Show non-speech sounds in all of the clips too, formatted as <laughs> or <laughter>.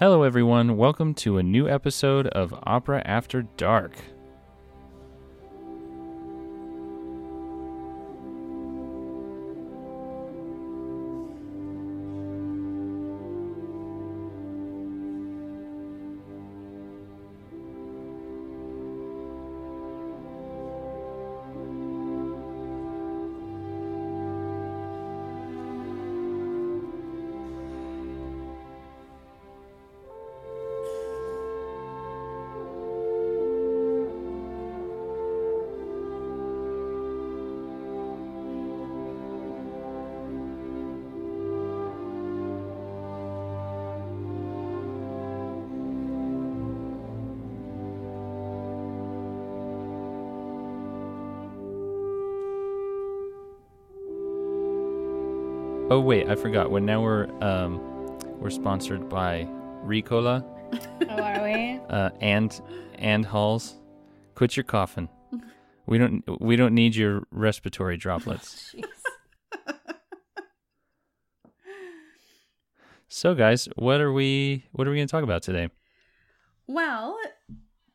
Hello, everyone. Welcome to a new episode of Opera After Dark. Wait, I forgot. When now we're um, we're sponsored by Ricola Oh, are we? <laughs> uh, and and Halls. Quit your coughing. We don't we don't need your respiratory droplets. Jeez. <laughs> So guys, what are we what are we going to talk about today? Well,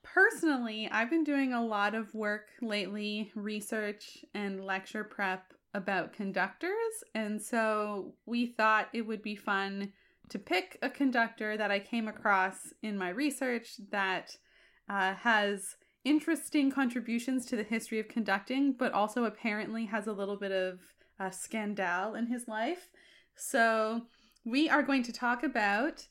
personally, I've been doing a lot of work lately, research and lecture prep about conductors. And so we thought it would be fun to pick a conductor that I came across in my research that uh, has interesting contributions to the history of conducting, but also apparently has a little bit of uh, scandal in his life. So we are going to talk about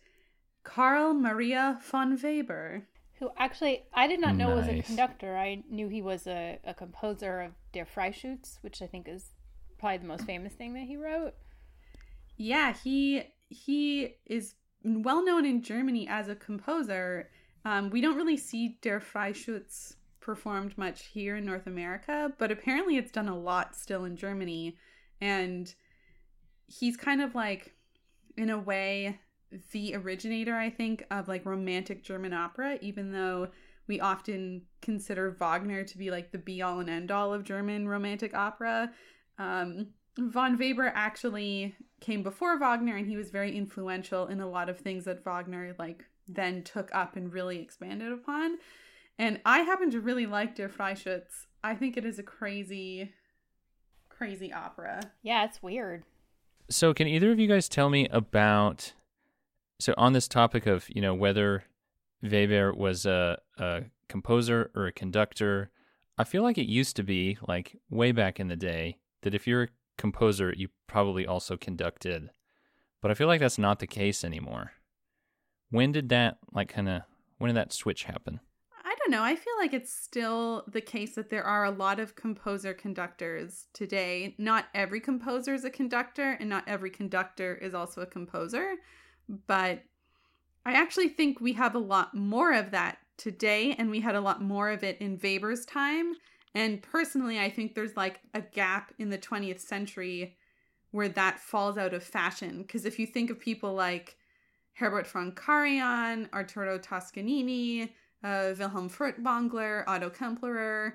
Carl Maria von Weber. Who actually, I did not know was a conductor. I knew he was a, a composer of Der Freischütz, which I think is probably the most famous thing that he wrote. Yeah, he he is well known in Germany as a composer. Um, we don't really see Der Freischütz performed much here in North America, but apparently it's done a lot still in Germany. And he's kind of like, in a way, the originator, I think, of like romantic German opera, even though we often consider Wagner to be like the be all and end all of German romantic opera. Um, von Weber actually came before Wagner and he was very influential in a lot of things that Wagner like then took up and really expanded upon. And I happen to really like Der Freischütz. I think it is a crazy crazy opera. Yeah, it's weird. So can either of you guys tell me about so on this topic of, you know, whether Weber was a, a composer or a conductor, I feel like it used to be like way back in the day that if you're a composer, you probably also conducted. But I feel like that's not the case anymore. When did that like kind of when did that switch happen? I don't know. I feel like it's still the case that there are a lot of composer conductors today. Not every composer is a conductor, and not every conductor is also a composer. But I actually think we have a lot more of that today, and we had a lot more of it in Weber's time. And personally, I think there's like a gap in the 20th century where that falls out of fashion. Because if you think of people like Herbert von Karajan, Arturo Toscanini, uh, Wilhelm Furtwängler, Otto Klemperer,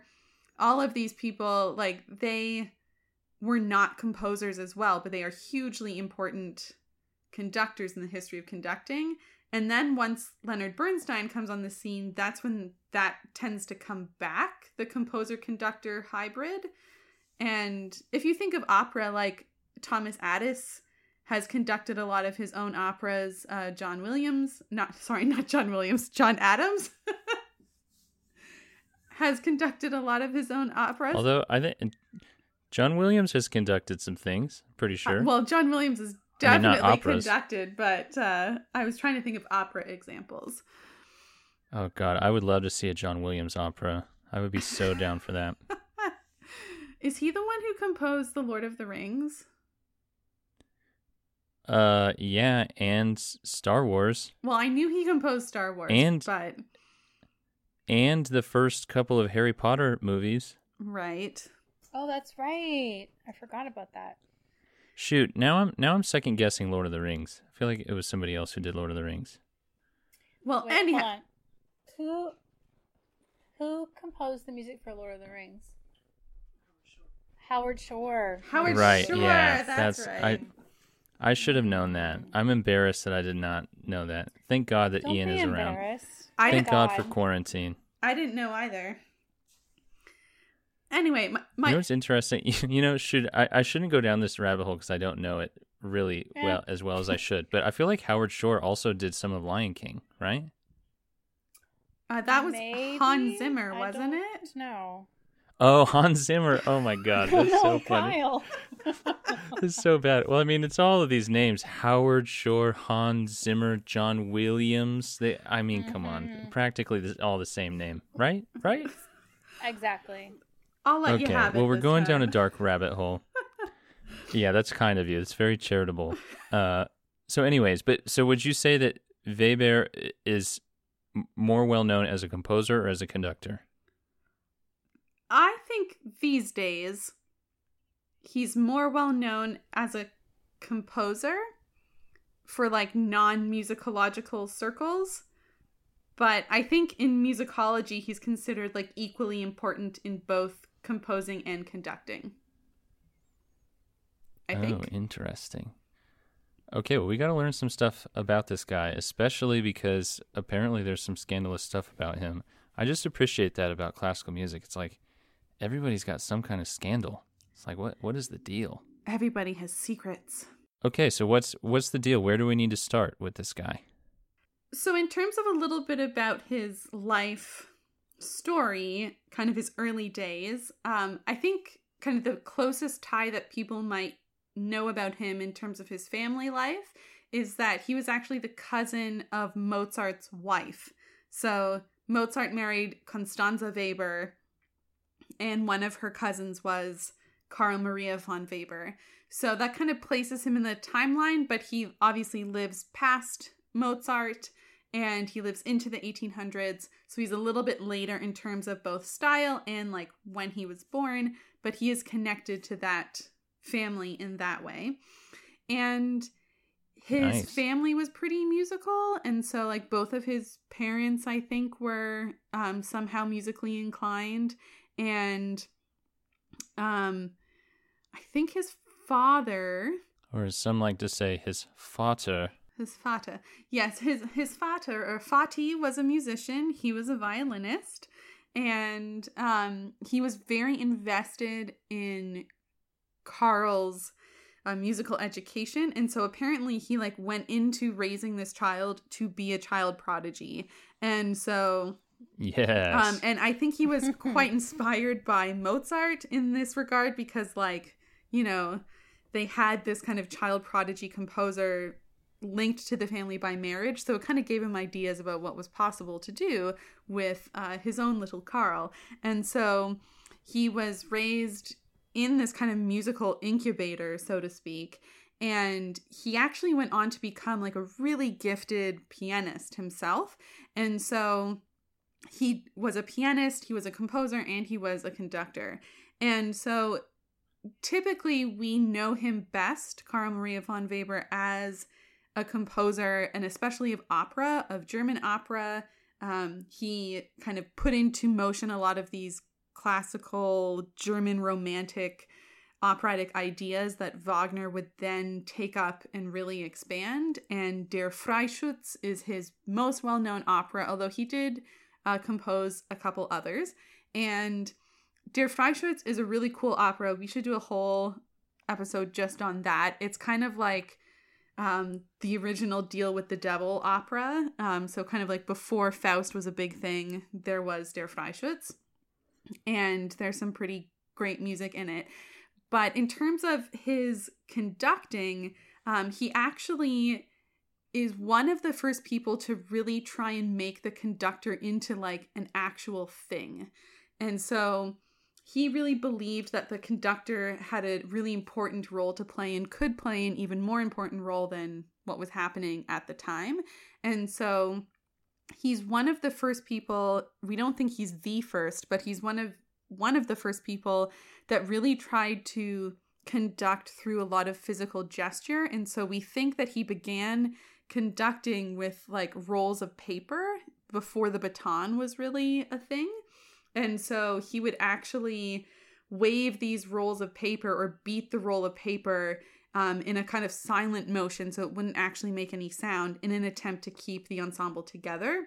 all of these people, like they were not composers as well, but they are hugely important conductors in the history of conducting. And then once Leonard Bernstein comes on the scene, that's when that tends to come back, the composer conductor hybrid. And if you think of opera, like Thomas Adès has conducted a lot of his own operas. Uh, John Williams, not <laughs> sorry, not John Williams, John Adams <laughs> has conducted a lot of his own operas. Although I think John Williams has conducted some things, pretty Uh, sure. well, John Williams is I mean, definitely conducted, but uh, I was trying to think of opera examples. Oh god, I would love to see a John Williams opera. I would be so down for that. <laughs> Is he the one who composed The Lord of the Rings? Uh, yeah, and Star Wars, Well, I knew he composed Star Wars, And- but and the first couple of Harry Potter movies. right. Oh, that's right. I forgot about that. Shoot, now I'm now I'm second guessing Lord of the Rings. I feel like it was somebody else who did Lord of the Rings. Well, Wait, anyhow, on. Who who composed the music for Lord of the Rings? Howard Shore. Howard right, Shore. yeah, that's, that's- right. I should have known that. I'm embarrassed that I did not know that. Thank God that Don't Ian be is around. embarrassed. I Thank God for quarantine. I didn't know either. Anyway, my, my you know what's interesting? <laughs> You know, should I, I shouldn't go down this rabbit hole because I don't know it really Eh. well as well as I should. But I feel like Howard Shore also did some of Lion King, right? Uh, that was Maybe? Hans Zimmer, wasn't it? No. Oh, Hans Zimmer. Oh my <laughs> God, that's no, so funny. Kyle. <laughs> It's so bad. Well, I mean, it's all of these names: Howard Shore, Hans Zimmer, John Williams. They, I mean, come on, Mhm. practically this- all the same name, right? Right? <laughs> exactly. I'll let you have it. Well, we're this going down a dark rabbit hole. yeah, that's kind of you. It's very charitable. Uh, so, anyways, but so would you say that Weber is m- more well known as a composer or as a conductor? I think these days he's more well known as a composer for like non musicological circles. But I think in musicology he's considered like equally important in both composing and conducting. I oh, think. interesting. Okay, well, we got to learn some stuff about this guy, especially because apparently there's some scandalous stuff about him. I just appreciate that about classical music. It's like everybody's got some kind of scandal. It's like what what is the deal? Everybody has secrets. Okay, so what's what's the deal? Where do we need to start with this guy? So, in terms of a little bit about his life story, kind of his early days, um, I think kind of the closest tie that people might know about him in terms of his family life is that he was actually the cousin of Mozart's wife. So, Mozart married Constanze Weber, and one of her cousins was Carl Maria von Weber. So that kind of places him in the timeline, but he obviously lives past Mozart and he lives into the 1800s. So he's a little bit later in terms of both style and like when he was born, but he is connected to that family in that way. And his Nice. family was pretty musical and so like both of his parents I think were um somehow musically inclined and um I think his father Or as some like to say, his father. his Vater. Yes, his his Vater or Fati was a musician. He was a violinist, and um, he was very invested in Carl's uh, musical education, and so apparently he like went into raising this child to be a child prodigy, and so Yes. um, and I think he was <laughs> quite inspired by Mozart in this regard because, like, you know, they had this kind of child prodigy composer linked to the family by marriage. So it kind of gave him ideas about what was possible to do with uh, his own little Carl. And so he was raised in this kind of musical incubator, so to speak. And he actually went on to become like a really gifted pianist himself. And so he was a pianist, he was a composer, and he was a conductor. And so typically we know him best, Carl Maria von Weber, as a composer and especially of opera, of German opera. Um, he kind of put into motion a lot of these classical German romantic operatic ideas that Wagner would then take up and really expand. And Der Freischütz is his most well known opera, although he did uh, compose a couple others. And Der Freischütz is a really cool opera. We should do a whole episode just on that. It's kind of like um, the original Deal with the Devil opera. Um, so, kind of like before Faust was a big thing, there was Der Freischütz. And there's some pretty great music in it. But in terms of his conducting, um, he actually is one of the first people to really try and make the conductor into like an actual thing. And so he really believed that the conductor had a really important role to play and could play an even more important role than what was happening at the time. And so he's one of the first people, we don't think he's the first, but he's one of one of the first people that really tried to conduct through a lot of physical gesture. And so we think that he began conducting with like rolls of paper before the baton was really a thing. And so he would actually wave these rolls of paper or beat the roll of paper um, in a kind of silent motion so it wouldn't actually make any sound in an attempt to keep the ensemble together.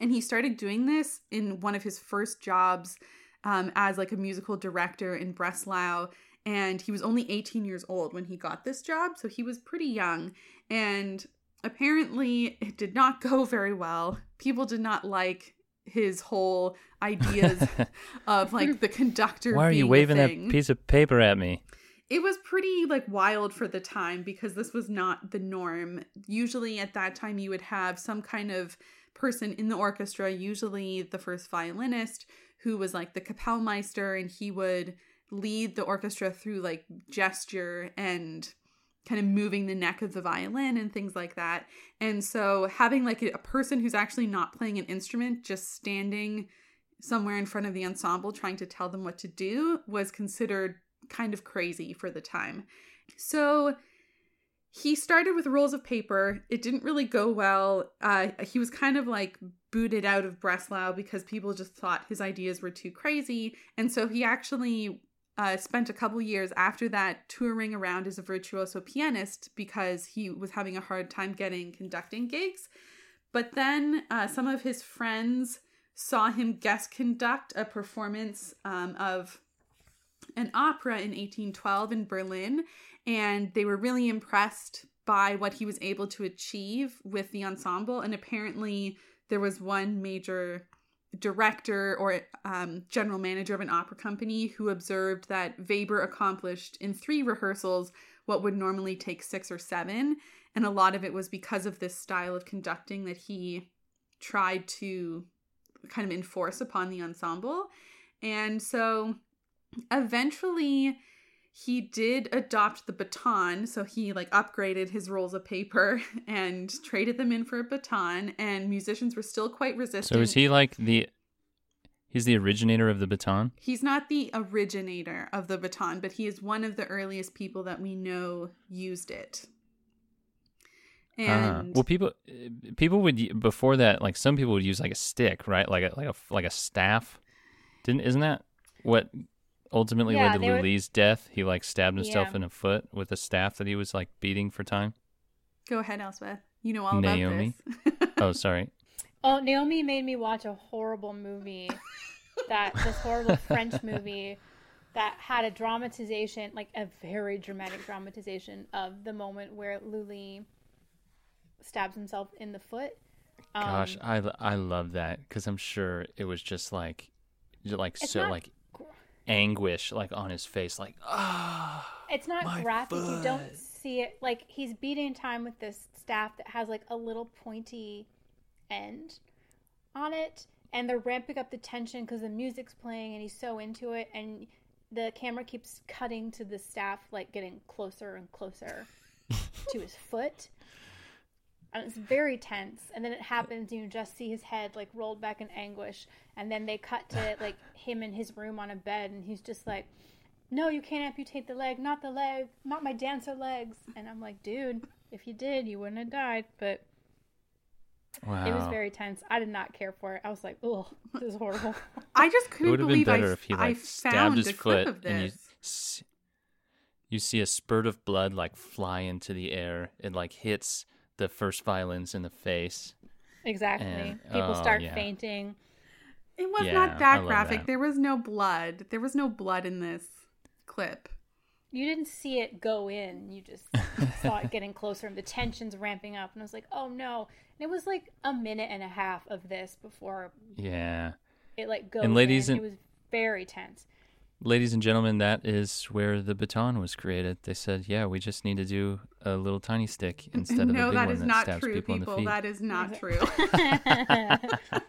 And he started doing this in one of his first jobs um, as like a musical director in Breslau. And he was only 18 years old when he got this job. So he was pretty young. And apparently it did not go <laughs> very well. People did not like his whole ideas <laughs> of like the conductor. Why are you waving that piece of paper at me? It was pretty like wild for the time because this was not the norm. Usually at that time you would have some kind of person in the orchestra, usually the first violinist, who was like the Kapellmeister and he would lead the orchestra through like gesture and kind of moving the neck of the violin and things like that. And so having like a person who's actually not playing an instrument just standing somewhere in front of the ensemble trying to tell them what to do was considered kind of crazy for the time. So he started with rolls of paper. It didn't really go well. Uh, he was kind of like booted out of Breslau because people just thought his ideas were too crazy. And so he actually uh, spent a couple years after that touring around as a virtuoso pianist because he was having a hard time getting conducting gigs. But then uh, some of his friends saw him guest conduct a performance um, of an opera in 1812 in Berlin, and they were really impressed by what he was able to achieve with the ensemble. And apparently, there was one major director or um, general manager of an opera company who observed that Weber accomplished in three rehearsals what would normally take six or seven. And a lot of it was because of this style of conducting that he tried to kind of enforce upon the ensemble. And so eventually he did adopt the baton so he like upgraded his rolls of paper <laughs> and traded them in for a baton and musicians were still quite resistant So is he like the? He's the originator of the baton. he's not the originator of the baton but he is one of the earliest people that we know used it Ah, and well, people people would before that like some people would use like a stick, right? Like a like a like a staff. Didn't isn't that what ultimately Yeah, led to they were- Lully's death? He like stabbed himself Yeah. in the foot with a staff that he was like beating for time. go ahead elspeth you know all Naomi? about this Oh, <laughs> sorry. Oh, Naomi made me watch a horrible movie. that this horrible French <laughs> movie that had a dramatization, like a very dramatic dramatization of the moment where Lully stabs himself in the foot. Um, Gosh, I I love that because I'm sure it was just like, like so not like anguish like on his face, like ah. It's not graphic. You don't see it. Like he's beating time with this staff that has like a little pointy end on it, and they're ramping up the tension because the music's playing, and he's so into it, and the camera keeps cutting to the staff like getting closer and closer <laughs> to his foot. And it's very tense. And then it happens, and you just see his head like rolled back in anguish. And then they cut to like <laughs> him in his room on a bed, and he's just like, no, you can't amputate the leg, not the leg, not my dancer legs. And I'm like, dude, if you did, you wouldn't have died. But Wow. it was very tense. I did not care for it. I was like, oh, this is horrible. <laughs> i just couldn't would have been believe I, better if he I like found stabbed his a clip foot of and you this you see a spurt of blood like fly into the air. It like hits the first violence in the face. exactly. And- People oh, start yeah. fainting. It was Yeah, not that graphic. that. There was no blood. There was no blood in this clip. You didn't see it go in. You just <laughs> saw it getting closer, and the tension's ramping up. And I was like, oh no. And it was like a minute and a half of this before Yeah. it like goes. And ladies in. and- it was very tense. Ladies and gentlemen, that is where the baton was created. They said, "Yeah, we just need to do a little tiny stick instead of a big that one is that not stabs true, people, people. in the feet." That is not true. <laughs> <laughs>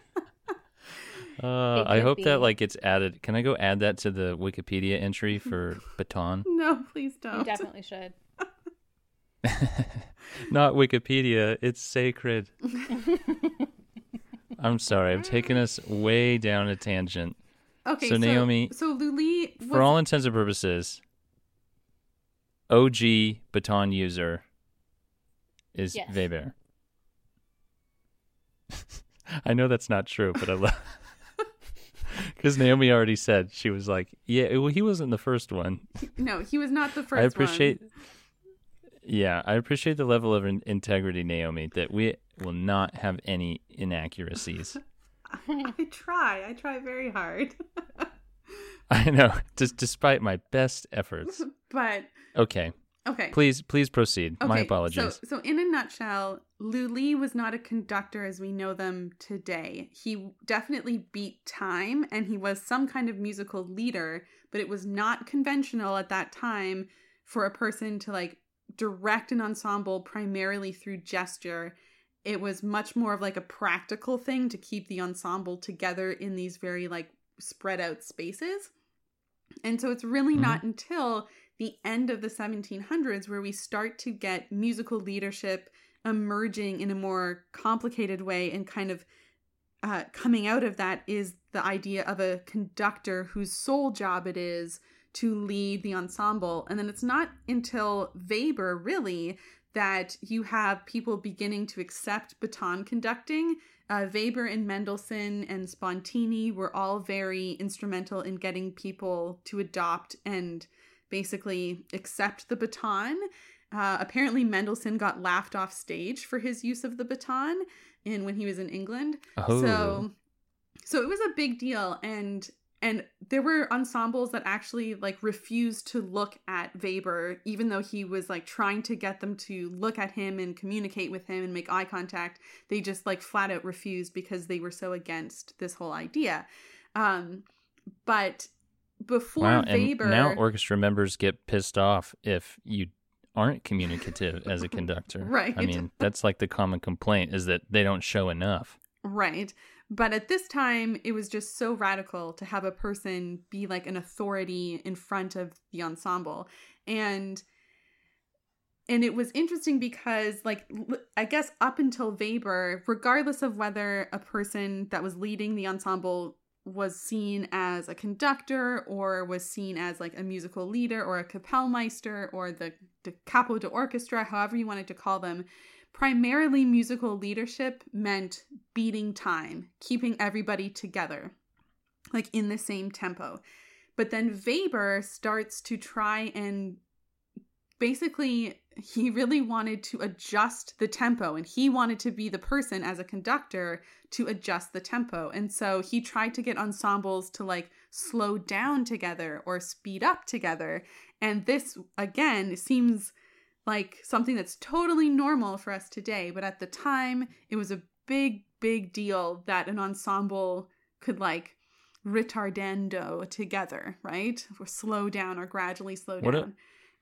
Uh, I hope be. that like it's added. Can I go add that to the Wikipedia entry for <laughs> baton? no, please don't. You definitely should. Not Wikipedia. It's sacred. I'm sorry. I've taken us way down a tangent. Okay, So, Naomi, So Lully was For all intents and purposes, OG baton user is Yes. Weber. <laughs> I know that's not true, but I love because <laughs> Naomi already said she was like, "Yeah, well, he wasn't the first one." <laughs> no, he was not the first. I appreciate. One. Yeah, I appreciate the level of in- integrity, Naomi, that we will not have any inaccuracies. <laughs> I try. I try very hard. <laughs> I know, just despite my best efforts. <laughs> but Okay, okay. please, please proceed. My apologies. So, so in a nutshell, Lully was not a conductor as we know them today. He definitely beat time and he was some kind of musical leader, but it was not conventional at that time for a person to like direct an ensemble primarily through gesture. It was much more of like a practical thing to keep the ensemble together in these very like spread out spaces. And so it's really Mhm. not until the end of the 1700s where we start to get musical leadership emerging in a more complicated way and kind of uh, coming out of that is the idea of a conductor whose sole job it is to lead the ensemble. And then it's not until Weber, really, that you have people beginning to accept baton conducting. Uh, Weber and Mendelssohn and Spontini were all very instrumental in getting people to adopt and basically accept the baton. Uh, apparently, Mendelssohn got laughed off stage for his use of the baton in when he was in England. oh, So, so it was a big deal, and and there were ensembles that actually like refused to look at Weber, even though he was like trying to get them to look at him and communicate with him and make eye contact. They just like flat out refused because they were so against this whole idea. Um, but before wow. Weber, now orchestra members get pissed off if you aren't communicative <laughs> as a conductor. Right. I mean, that's like the common complaint is that they don't show enough. Right. But at this time, it was just so radical to have a person be like an authority in front of the ensemble. And and it was interesting because like i guess up until Weber, regardless of whether a person that was leading the ensemble was seen as a conductor or was seen as like a musical leader or a Kapellmeister or the, the capo de orchestra, however you wanted to call them, primarily musical leadership meant beating time, keeping everybody together, like in the same tempo. But then Weber starts to try and basically he really wanted to adjust the tempo and he wanted to be the person as a conductor to adjust the tempo. And so he tried to get ensembles to like slow down together or speed up together. And this again seems like something that's totally normal for us today, but at the time it was a big big deal that an ensemble could like retardando together, right? Or slow down or gradually slow What a- down.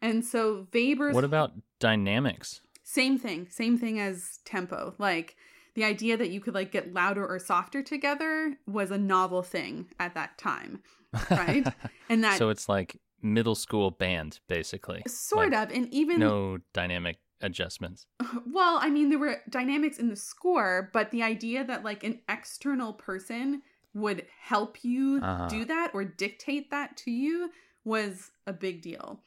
and so Weber's What about dynamics? same thing, same thing as tempo. Like the idea that you could like get louder or softer together was a novel thing at that time, right? <laughs> And that so it's like middle school band, basically. sort Like, of, and even No dynamic adjustments. <laughs> well, I mean, there were dynamics in the score, but the idea that like an external person would help you Uh-huh. do that or dictate that to you was a big deal.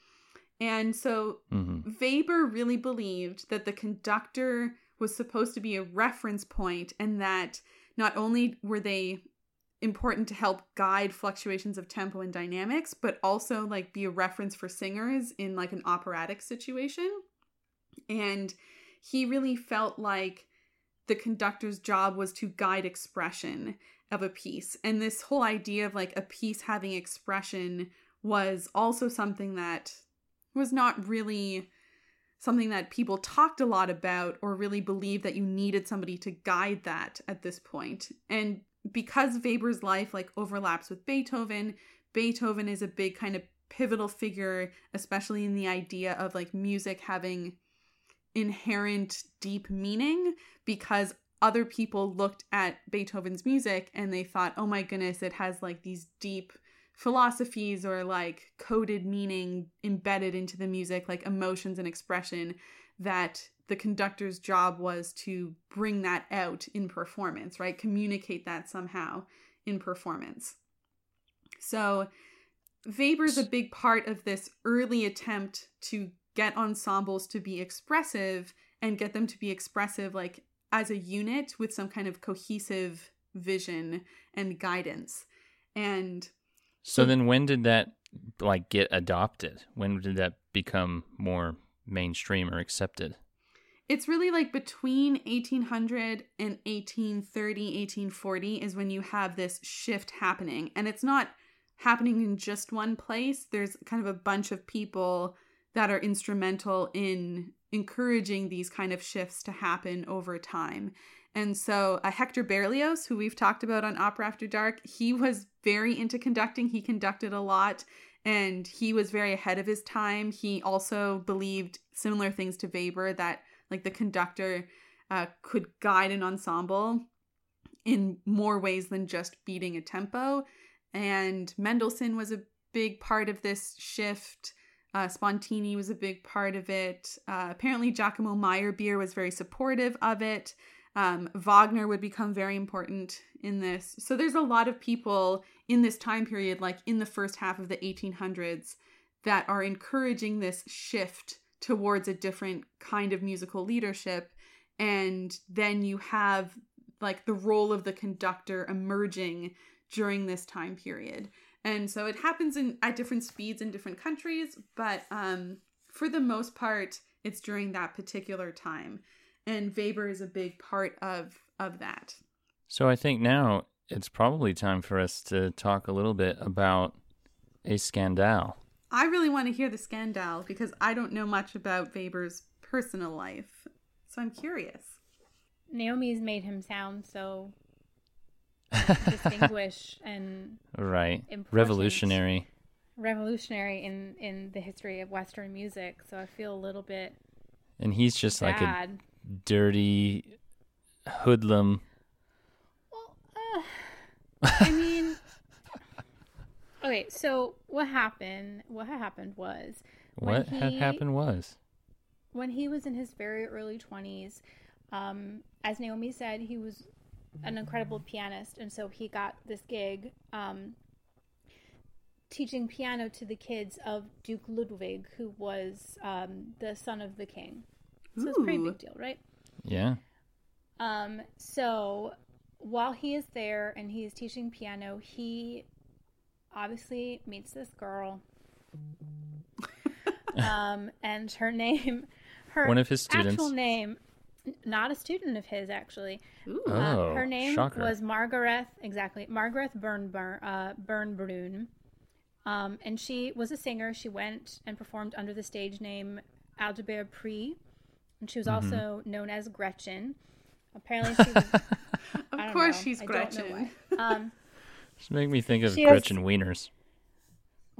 And so hmm Weber really believed that the conductor was supposed to be a reference point and that not only were they important to help guide fluctuations of tempo and dynamics, but also like be a reference for singers in like an operatic situation. And he really felt like the conductor's job was to guide expression of a piece. And this whole idea of like a piece having expression was also something that was not really something that people talked a lot about or really believed that you needed somebody to guide that at this point. And because Weber's life like overlaps with Beethoven, Beethoven is a big kind of pivotal figure, especially in the idea of like music having inherent deep meaning because other people looked at Beethoven's music and they thought, oh my goodness, it has like these deep philosophies or like coded meaning embedded into the music, like emotions and expression, that the conductor's job was to bring that out in performance, right? Communicate that somehow in performance. So, Weber's a big part of this early attempt to get ensembles to be expressive and get them to be expressive like as a unit with some kind of cohesive vision and guidance. And So then when did that like get adopted? When did that become more mainstream or accepted. It's really like between 1800 and 1830, 1840 is when you have this shift happening. And it's not happening in just one place. There's kind of a bunch of people that are instrumental in encouraging these kind of shifts to happen over time. And so, uh, Hector Berlioz, who we've talked about on Opera After Dark, he was very into conducting. He conducted a lot and he was very ahead of his time. He also believed similar things to Weber that, like, the conductor uh, could guide an ensemble in more ways than just beating a tempo. And Mendelssohn was a big part of this shift. Uh, Spontini was a big part of it. Uh, apparently, Giacomo Meyerbeer was very supportive of it. Um, Wagner would become very important in this. So there's a lot of people in this time period, like in the first half of the 1800s, that are encouraging this shift towards a different kind of musical leadership. And then you have like the role of the conductor emerging during this time period. And so it happens in at different speeds in different countries, but um, for the most part, it's during that particular time and Weber is a big part of of that. So I think now it's probably time for us to talk a little bit about a scandal. I really want to hear the scandal because I don't know much about Weber's personal life. So I'm curious. Naomi's made him sound so <laughs> distinguished and right important. revolutionary revolutionary in in the history of western music so i feel a little bit and he's just bad. like a dirty hoodlum. Well, uh, I mean, okay. So what happened? What happened was what he, had happened was when he was in his very early twenties. Um, as Naomi said, he was an incredible pianist, and so he got this gig um, teaching piano to the kids of Duke Ludwig, who was um, the son of the king. So it's a pretty big deal, right? Yeah. Um, so while he is there and he is teaching piano, he obviously meets this girl. <laughs> um, and her name, her one of his students, actual name, not a student of his actually. Ooh. Oh, uh, her name shocker. was Margaret, exactly, Margaret Bernbrun. Uh, Bernbrun. Um, and she was a singer. She went and performed under the stage name Aldebert Pre, and she was Mm-hmm. also known as Gretchen. Apparently, <laughs> she was. of course, know. she's I don't know Gretchen. why. Um, Just make me think of She has- Gretchen Wieners.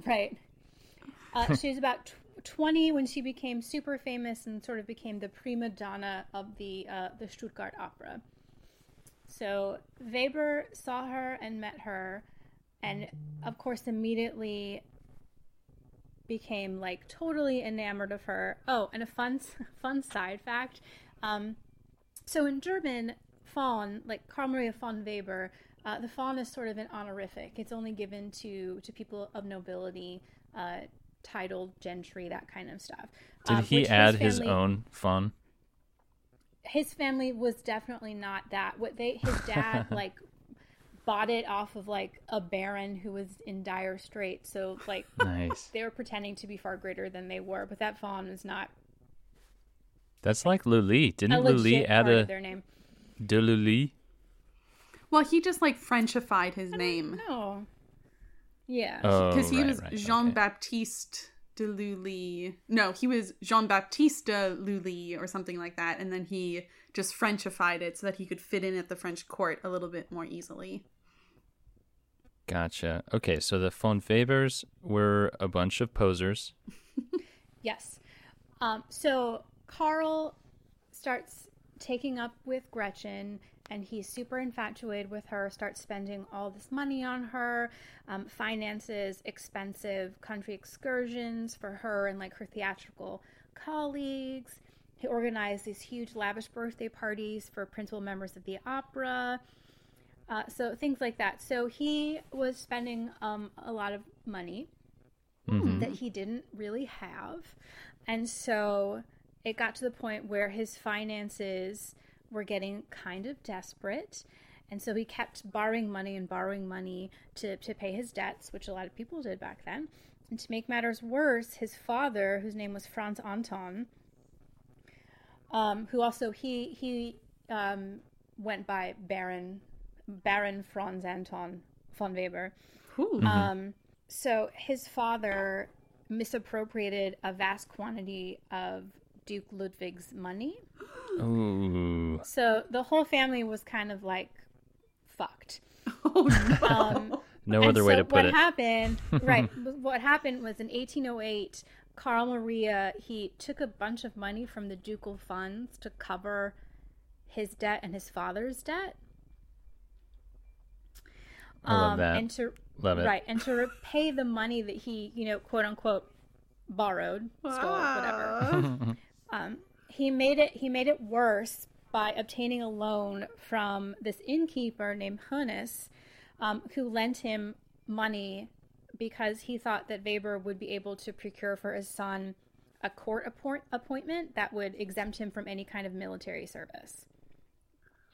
right. Uh, <laughs> she was about tw- 20 when she became super famous and sort of became the prima donna of the uh, the Stuttgart Opera. So Weber saw her and met her, and of course immediately became like totally enamored of her. Oh, and a fun <laughs> fun side fact. Um, so in German, von, like Karl Maria von Weber, uh, the von is sort of an honorific. It's only given to to people of nobility, uh, titled gentry, that kind of stuff. Did Um, he add his family- own von? His family was definitely not that. What they his dad <laughs> like bought it off of like a baron who was in dire straits. So like Nice. they were pretending to be far greater than they were, but that von is not That's like Lully. a Didn't legit add a their name. de Lully? Well, he just like Frenchified his name No. Yeah. Oh, because he right, was right, Jean okay. Baptiste de Lully. No, he was Jean Baptiste de Lully or something like that, and then he just Frenchified it so that he could fit in at the French court a little bit more easily. Gotcha. Okay, so the von Webers were a bunch of posers. <laughs> Yes. Um, so Carl starts taking up with Gretchen, and he's super infatuated with her. Starts spending all this money on her, um, finances expensive country excursions for her and like her theatrical colleagues. He organized these huge, lavish birthday parties for principal members of the opera. Uh, so things like that. So he was spending um, a lot of money that he didn't really have. And so it got to the point where his finances were getting kind of desperate. And so he kept borrowing money and borrowing money to, to pay his debts, which a lot of people did back then. And to make matters worse, his father, whose name was Franz Anton, um, who also he he um, went by Baron Baron Franz Anton von Weber. Ooh. Um, so his father misappropriated a vast quantity of Duke Ludwig's money. Ooh. So the whole family was kind of like fucked. <laughs> oh no. Um, No and other way so to put what it. happened, <laughs> right? What happened was in 1808, Carl Maria he took a bunch of money from the ducal funds to cover his debt and his father's debt. I love Um, that. And to Love it. right, and to repay the money that he, you know, quote unquote, borrowed, stole, whatever. Um, he made it. He made it worse by obtaining a loan from this innkeeper named Hannes, um, who lent him money because he thought that Weber would be able to procure for his son a court appoint- appointment that would exempt him from any kind of military service.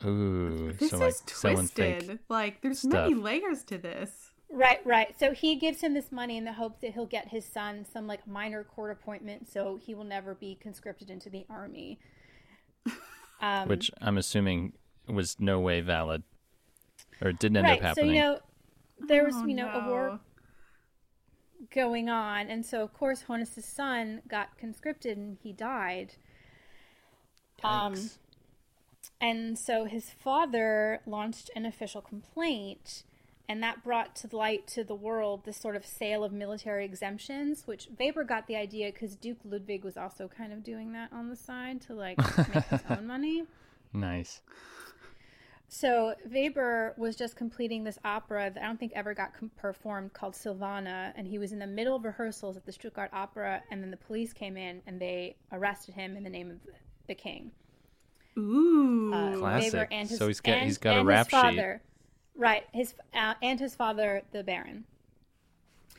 Ooh. This so like is someone twisted. Like, there's many layers to this. Right, right. So he gives him this money in the hopes that he'll get his son some like minor court appointment, so he will never be conscripted into the army. <laughs> Um, Which I'm assuming was no way valid. Or it didn't end right. up happening. So you know, there was Oh, you know a war going on, and so of course Honus' son got conscripted and he died. Um, and so his father launched an official complaint, and that brought to light to the world this sort of sale of military exemptions, which Weber got the idea because Duke Ludwig was also kind of doing that on the side to like make his <laughs> own money. nice. So Weber was just completing this opera that I don't think ever got com- performed called Silvana, and he was in the middle of rehearsals at the Stuttgart Opera, and then the police came in and they arrested him in the name of the king. Ooh. Uh, Classic. Weber and his, So he's got- and- he's got a rap sheet. father, right? His uh, and his father, the Baron.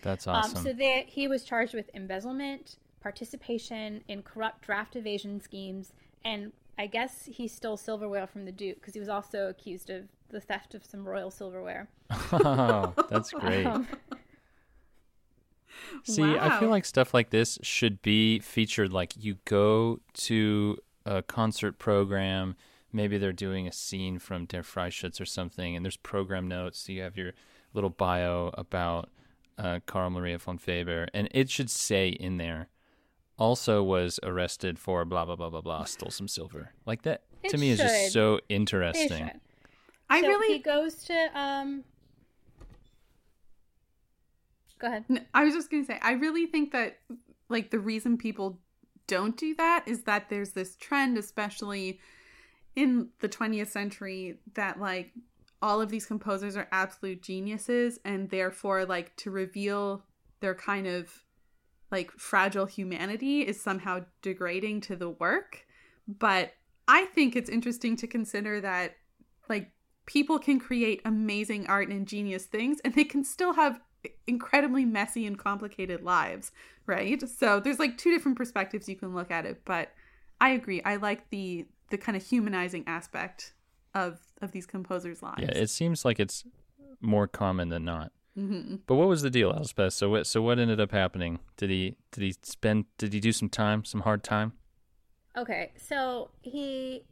That's Um, awesome. so they, he was charged with embezzlement, participation in corrupt draft evasion schemes, and I guess he stole silverware from the Duke because he was also accused of the theft of some royal silverware. oh, <laughs> that's great. Um, <laughs> See, I feel like stuff like this should be featured. Like you go to a concert program, maybe they're doing a scene from Der Freischütz or something, and there's program notes. So you have your little bio about uh, Karl Maria von Faber, and it should say in there, also was arrested for blah blah blah blah blah, stole some silver. Like that to It me is just so interesting. I so really he goes to um. Go ahead. I was just going to say, I really think that, like, the reason people don't do that is that there's this trend, especially in the 20th century, that, like, all of these composers are absolute geniuses, and therefore, like, to reveal their kind of, like, fragile humanity is somehow degrading to the work. But I think it's interesting to consider that, like, people can create amazing art and ingenious things, and they can still have incredibly messy and complicated lives, right? So there's like two different perspectives you can look at it, but I agree. I like the the kind of humanizing aspect of of these composers' lives. Yeah, it seems like it's more common than not. hmm But what was the deal, Elspeth? So what? So what ended up happening? Did he? Did he spend? Did he do some time? Some hard time? Okay, so he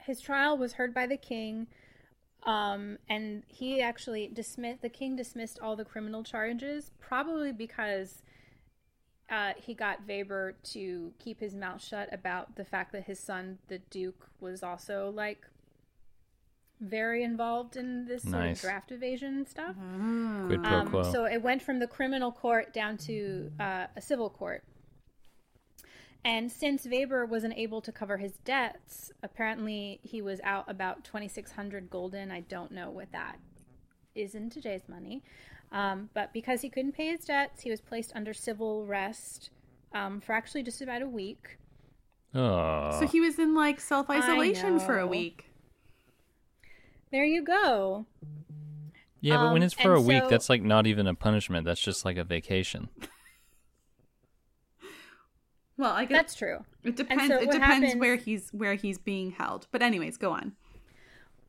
his trial was heard by the king, um, and he actually dismissed the king dismissed all the criminal charges, probably because uh, he got Weber to keep his mouth shut about the fact that his son, the Duke, was also like very involved in this sort Nice. of draft evasion stuff. Quid pro Um, so it went from the criminal court down to uh, a civil court. And since Weber wasn't able to cover his debts, apparently he was out about 2,600 gulden. I don't know what that is in today's money. Um, but because he couldn't pay his debts, he was placed under civil arrest um, for actually just about a week. oh, So he was in like self isolation for a week. There you go. yeah. But when um, it's for a and week, so- that's like not even a punishment. That's just like a vacation. Well, I guess That's true. it depends. so it depends happens- where he's where he's being held. But anyways, go on.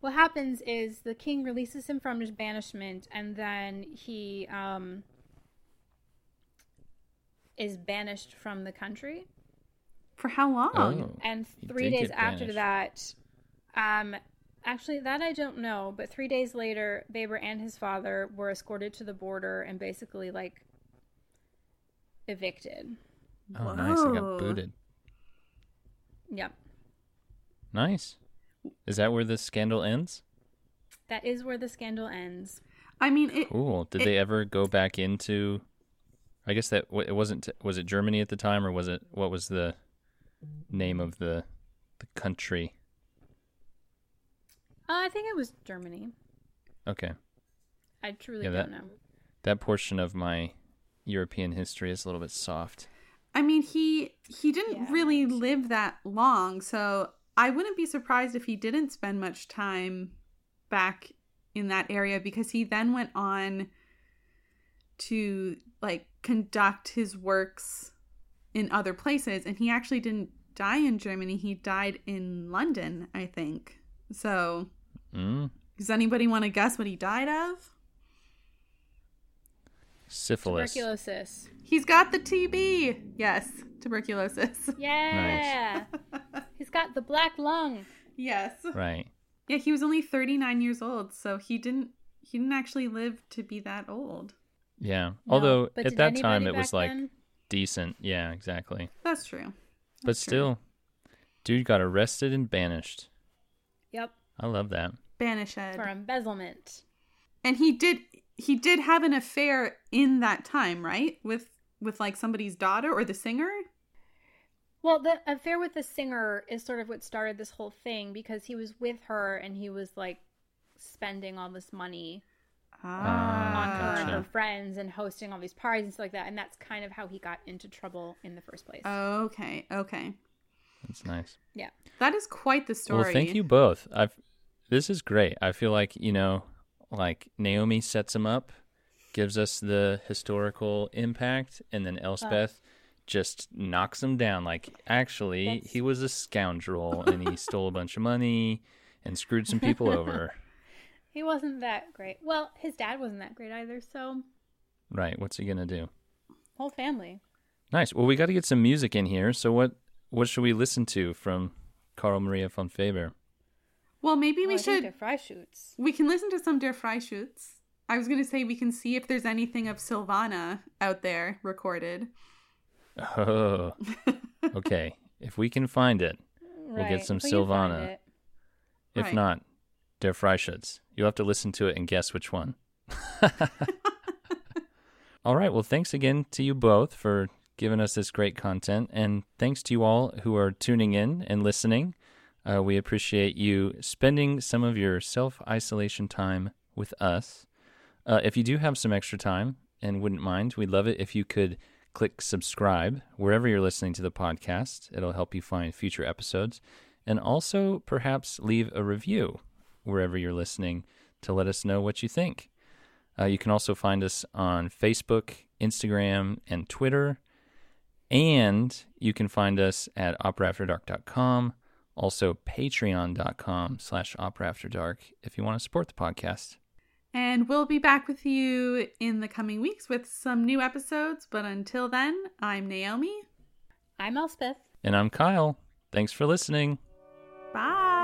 What happens is the king releases him from his banishment and then he um, is banished from the country For how long? Oh, And three days after banished. that, um, actually, that I don't know, but three days later, Weber and his father were escorted to the border and basically like evicted. oh, nice. I got booted. Yep. Nice. Is that where the scandal ends? That is where the scandal ends. I mean, it, Cool. Did It- they ever go back into? I guess that it wasn't. Was it Germany at the time, or was it what was the name of the the country? Uh, I think it was Germany. Okay, I truly Yeah, don't that- know. that portion of my European history is a little bit soft. I mean, he he didn't Yeah. really live that long, so I wouldn't be surprised if he didn't spend much time back in that area because he then went on to like conduct his works in other places and he actually didn't die in Germany, he died in London, I think. So, Mm? does anybody want to guess what he died of? Syphilis. Tuberculosis. He's got the TB. Yes, tuberculosis. <laughs> Yeah. <laughs> He's got the black lung. yes. Right. Yeah, he was only 39 years old, so he didn't he didn't actually live to be that old. Yeah. No, Although but at that time it was back like then? decent. Yeah, exactly. That's true. but That's true. still, dude got arrested and banished. Yep. I love that. Banished. For embezzlement. And he did he did have an affair in that time, right? With with like somebody's daughter or the singer? Well, the affair with the singer is sort of what started this whole thing because he was with her and he was like spending all this money on her Ah. and her friends and hosting all these parties and stuff like that. And that's kind of how he got into trouble in the first place. Okay, okay. That's nice. yeah. That is quite the story. Well, thank you both. I've this is great. I feel like you know, like Naomi sets him up, gives us the historical impact, and then Elspeth just knocks him down. Like actually, That's- he was a scoundrel and he stole a bunch of money and screwed some people <laughs> over. He wasn't that great. Well, his dad wasn't that great either. So, Right? What's he gonna do? whole family. Nice. Well, we got to get some music in here. So what what should we listen to from Carl Maria von Weber? Well, maybe Oh, we I think should Der Freischütz. we can listen to some Der Freischütz. I was going to say we can see if there's anything of Silvana out there recorded. Oh, <laughs> okay. If we can find it, We'll get some we can Silvana. If Right. not, Der Freischütz. You'll have to listen to it and guess which one. <laughs> <laughs> all right. Well, thanks again to you both for giving us this great content. And thanks to you all who are tuning in and listening. Uh, we appreciate you spending some of your self isolation time with us. Uh, if you do have some extra time and wouldn't mind, we'd love it if you could click subscribe wherever you're listening to the podcast. It'll help you find future episodes. And also perhaps leave a review wherever you're listening to let us know what you think. Uh, you can also find us on Facebook, Instagram, and Twitter. And you can find us at operaafterdark.com, also patreon.com slash operaafterdark if you want to support the podcast. And we'll be back with you in the coming weeks with some new episodes. But until then, I'm Naomi. I'm Elspeth. And I'm Kyle. Thanks for listening. Bye.